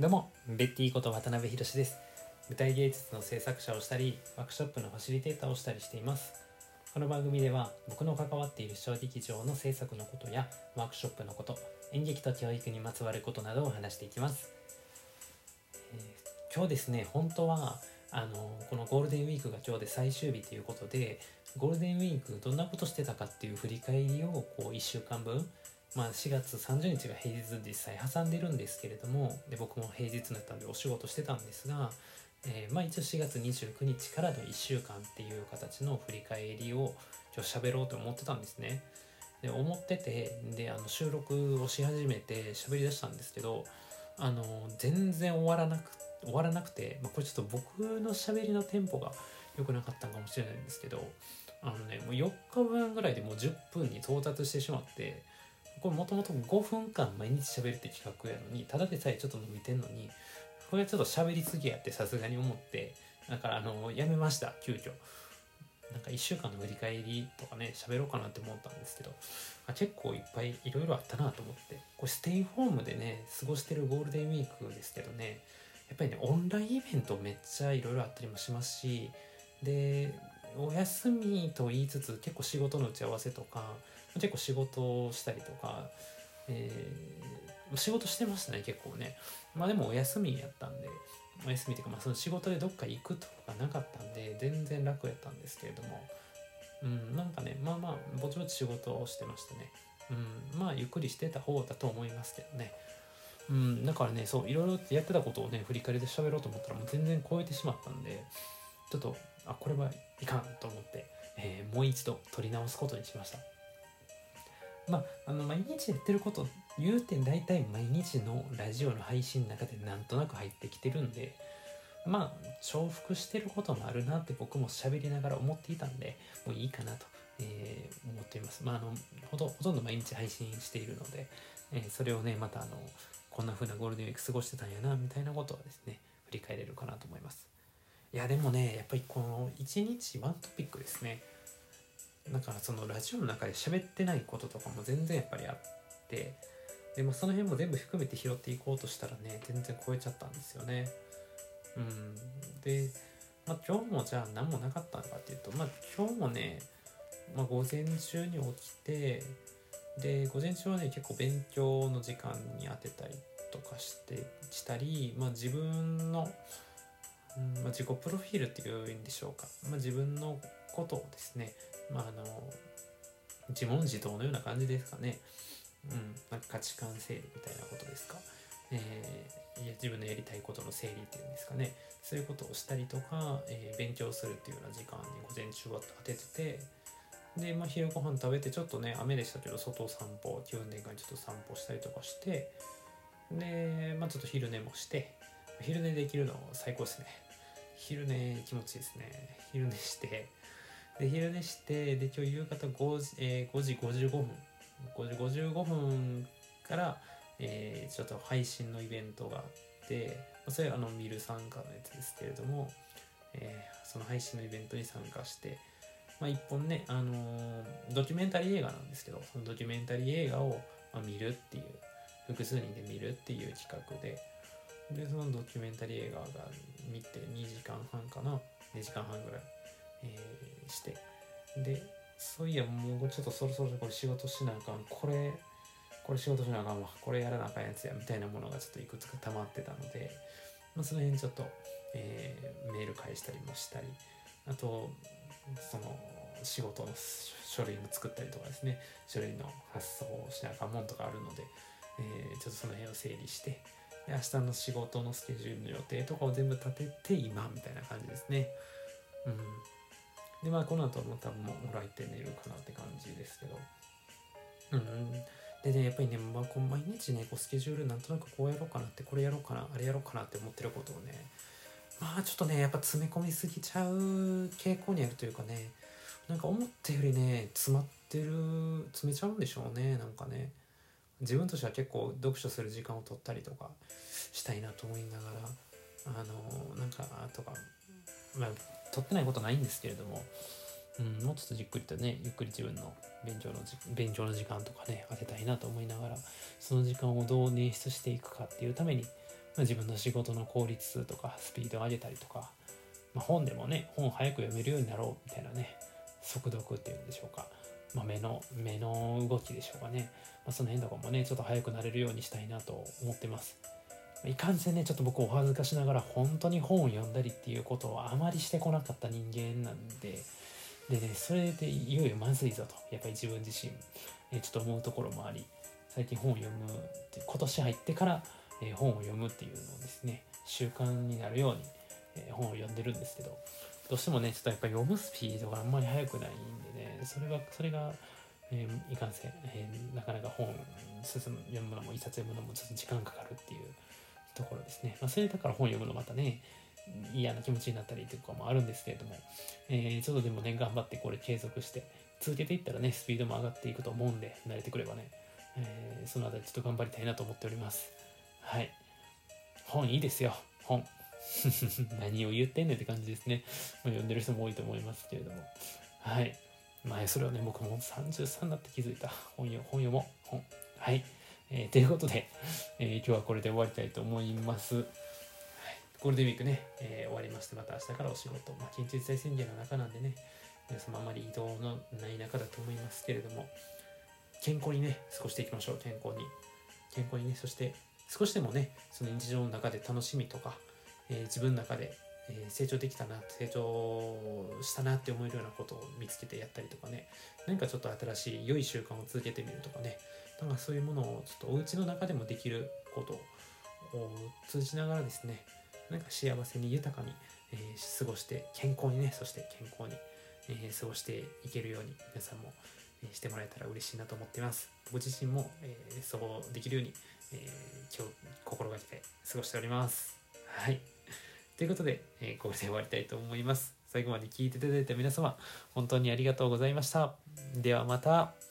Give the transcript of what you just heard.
どうも、ベッティこと渡辺博です。舞台芸術の制作者をしたり、ワークショップのファシリテーターをしたりしています。この番組では、僕の関わっている小劇場の制作のことや、ワークショップのこと、演劇と教育にまつわることなどを話していきます。えー今日ですね、本当は、あのこのゴールデンウィークが今日で最終日ということでゴールデンウィークどんなことしてたかっていう振り返りをこう1週間分まあ、4月30日が平日実際挟んでるんですけれどもで僕も平日だったんでお仕事してたんですが、えーまあ、一応4月29日からの1週間っていう形の振り返りを今日喋ろうと思ってたんですね。で思っててであの収録をし始めて喋りだしたんですけどあの全然終わらなく終わらなくて、まあ、これちょっと僕の喋りのテンポが良くなかったのかもしれないんですけどあのねもう4日分ぐらいでもう10分に到達してしまってこれもともと5分間毎日喋るって企画やのにただでさえちょっと伸びてんのにこれはちょっと喋りすぎやってさすがに思ってだからあのやめました急遽。なんか1週間の振り返りとかね喋ろうかなって思ったんですけどあ結構いっぱいいろいろあったなと思って。これステイホームでね過ごしてるゴールデンウィークですけどねやっぱりねオンラインイベントめっちゃいろいろあったりもしますしでお休みと言いつつ結構仕事の打ち合わせとか結構仕事をしたりとか、えー仕事してましたね結構ね。まあでもお休みやったんでお休みっていうか、まあ、その仕事でどっか行くとかなかったんで全然楽やったんですけれども。うんなんかねまあまあぼちぼち仕事をしてましてね。うんまあゆっくりしてた方だと思いますけどね。うんだからねそういろいろやってたことをね振り返りで喋ろうと思ったらもう全然超えてしまったんでちょっとあこれはいかんと思って、えーもう一度撮り直すことにしました。まあ、あの毎日やってること言うて大体毎日のラジオの配信の中でなんとなく入ってきてるんでまあ重複してることもあるなって僕も喋りながら思っていたんでもういいかなと、えー思っています。まああのほとほとんど毎日配信しているので、えーそれをねまたあのこんな風なゴールデンウィーク過ごしてたんやなみたいなことはですね振り返れるかなと思います。いやでもねやっぱりこの1日ワントピックですね。だからそのラジオの中で喋ってないこととかも全然やっぱりあってでもその辺も全部含めて拾っていこうとしたらね全然超えちゃったんですよね。うん。で、まあ、今日もじゃあ何もなかったのかっていうとまあ今日もね、まあ、午前中に起きてで午前中はね結構勉強の時間に当てたりとかしてしたり、まあ、自分の、まあ、自己プロフィールっていうんでしょうか、まあ、自分のことをですねまああの自問自答のような感じですかね。うん、なんか価値観整理みたいなことですか。えーいや自分のやりたいことの整理っていうんですかね。そういうことをしたりとか、えー勉強するっていうような時間に午前中は当ててて、で、まあ、昼ご飯食べてちょっとね、雨でしたけど、外を散歩、気分転換にちょっと散歩したりとかして、で、まあ、ちょっと昼寝もして、昼寝できるの最高ですね。昼寝気持ちいいですね。昼寝して、で昼寝してで今日夕方 5, 時、えー5時55分5時55分から、えーちょっと配信のイベントがあってそれはあの見る参加のやつですけれども、えーその配信のイベントに参加して、まあ、一本ね、あのードキュメンタリー映画なんですけどそのドキュメンタリー映画を、まあ、見るっていう複数人で見るっていう企画ででそのドキュメンタリー映画が見て2時間半かな？2時間半ぐらい。えーして。でそういやもうちょっとそろそろこれ仕事しなあかん。これこれ仕事しなあかんわ。これやらなあかんやつやみたいなものがちょっといくつか溜まってたので、まあ、その辺ちょっと、えーメール返したりもしたり。あとその仕事の書類も作ったりとかですね。書類の発送をしなあかんもんとかあるので、えーちょっとその辺を整理して明日の仕事のスケジュールの予定とかを全部立てて今みたいな感じですね。うん、でまあこの後も多分もうらいて寝るかなって感じですけど。うん。でねやっぱりね、まあ、こう毎日ねこうスケジュールなんとなくこうやろうかなってこれやろうかなあれやろうかなって思ってることをねまあちょっとねやっぱ詰め込みすぎちゃう傾向にあるというかねなんか思ったよりね詰まってる詰めちゃうんでしょうねなんかね。自分としては結構読書する時間を取ったりとかしたいなと思いながらあのなんかとかまあ取ってないことないんですけれども、うん、もうちょっとじっくりとねゆっくり自分の勉強のじ勉強の時間とかね当てたいなと思いながらその時間をどう捻出していくかっていうために、ま自分の仕事の効率とかスピードを上げたりとか、まあ、本でもね本早く読めるようになろうみたいなね速読っていうんでしょうか、まあ、目の目の動きでしょうかね、まあ、その辺とかもねちょっと早くなれるようにしたいなと思ってます。いかんせんねちょっと僕お恥ずかしながら本当に本を読んだりっていうことをあまりしてこなかった人間なんで。でねそれでいよいよまずいぞと。やっぱり自分自身、えちょっと思うところもあり。最近本を読む今年入ってから、え本を読むっていうのをですね習慣になるように、え本を読んでるんですけど。どうしてもねちょっとやっぱり読むスピードがあんまり速くないんでね。それがそれが、えー、いかんせん、えー、なかなか本進む読むのも一冊読むのもちょっと時間かかるっていうところですね。まあ、それだから本読むのまたね、嫌な気持ちになったりとかもあるんですけれども、えー、ちょっとでもね、頑張ってこれ継続して、続けていったらね、スピードも上がっていくと思うんで、慣れてくればね、えー、そのあたりちょっと頑張りたいなと思っております。はい。本いいですよ、本。何を言ってんねんって感じですね。読んでる人も多いと思いますけれども。はい。まあ、それはね、僕も33になって気づいた。本読本読も。本。はい。えー、ということで、えー、今日はこれで終わりたいと思います。はい、ゴールデンウィークね、えー、終わりまして、また明日からお仕事、まあ、緊急事態宣言の中なんでね、皆様あまり移動のない中だと思いますけれども、健康にね、過ごしていきましょう、健康に。健康にね、そして少しでもね、その日常の中で楽しみとか、えー、自分の中で、え成長できたな、成長したなって思えるようなことを見つけてやったりとかね、何かちょっと新しい良い習慣を続けてみるとかね、だかそういうものをちょっとお家の中でもできることを通じながらですね。なんか幸せに豊かに、えー、過ごして健康にね。そして健康に、えー、過ごしていけるように皆さんも、してもらえたら嬉しいなと思っています。僕自身も、えー、そうできるように、えー、今日心がけて過ごしております。はい。ということで、えー、これで終わりたいと思います。最後まで聞いていただいた皆様本当にありがとうございました。ではまた。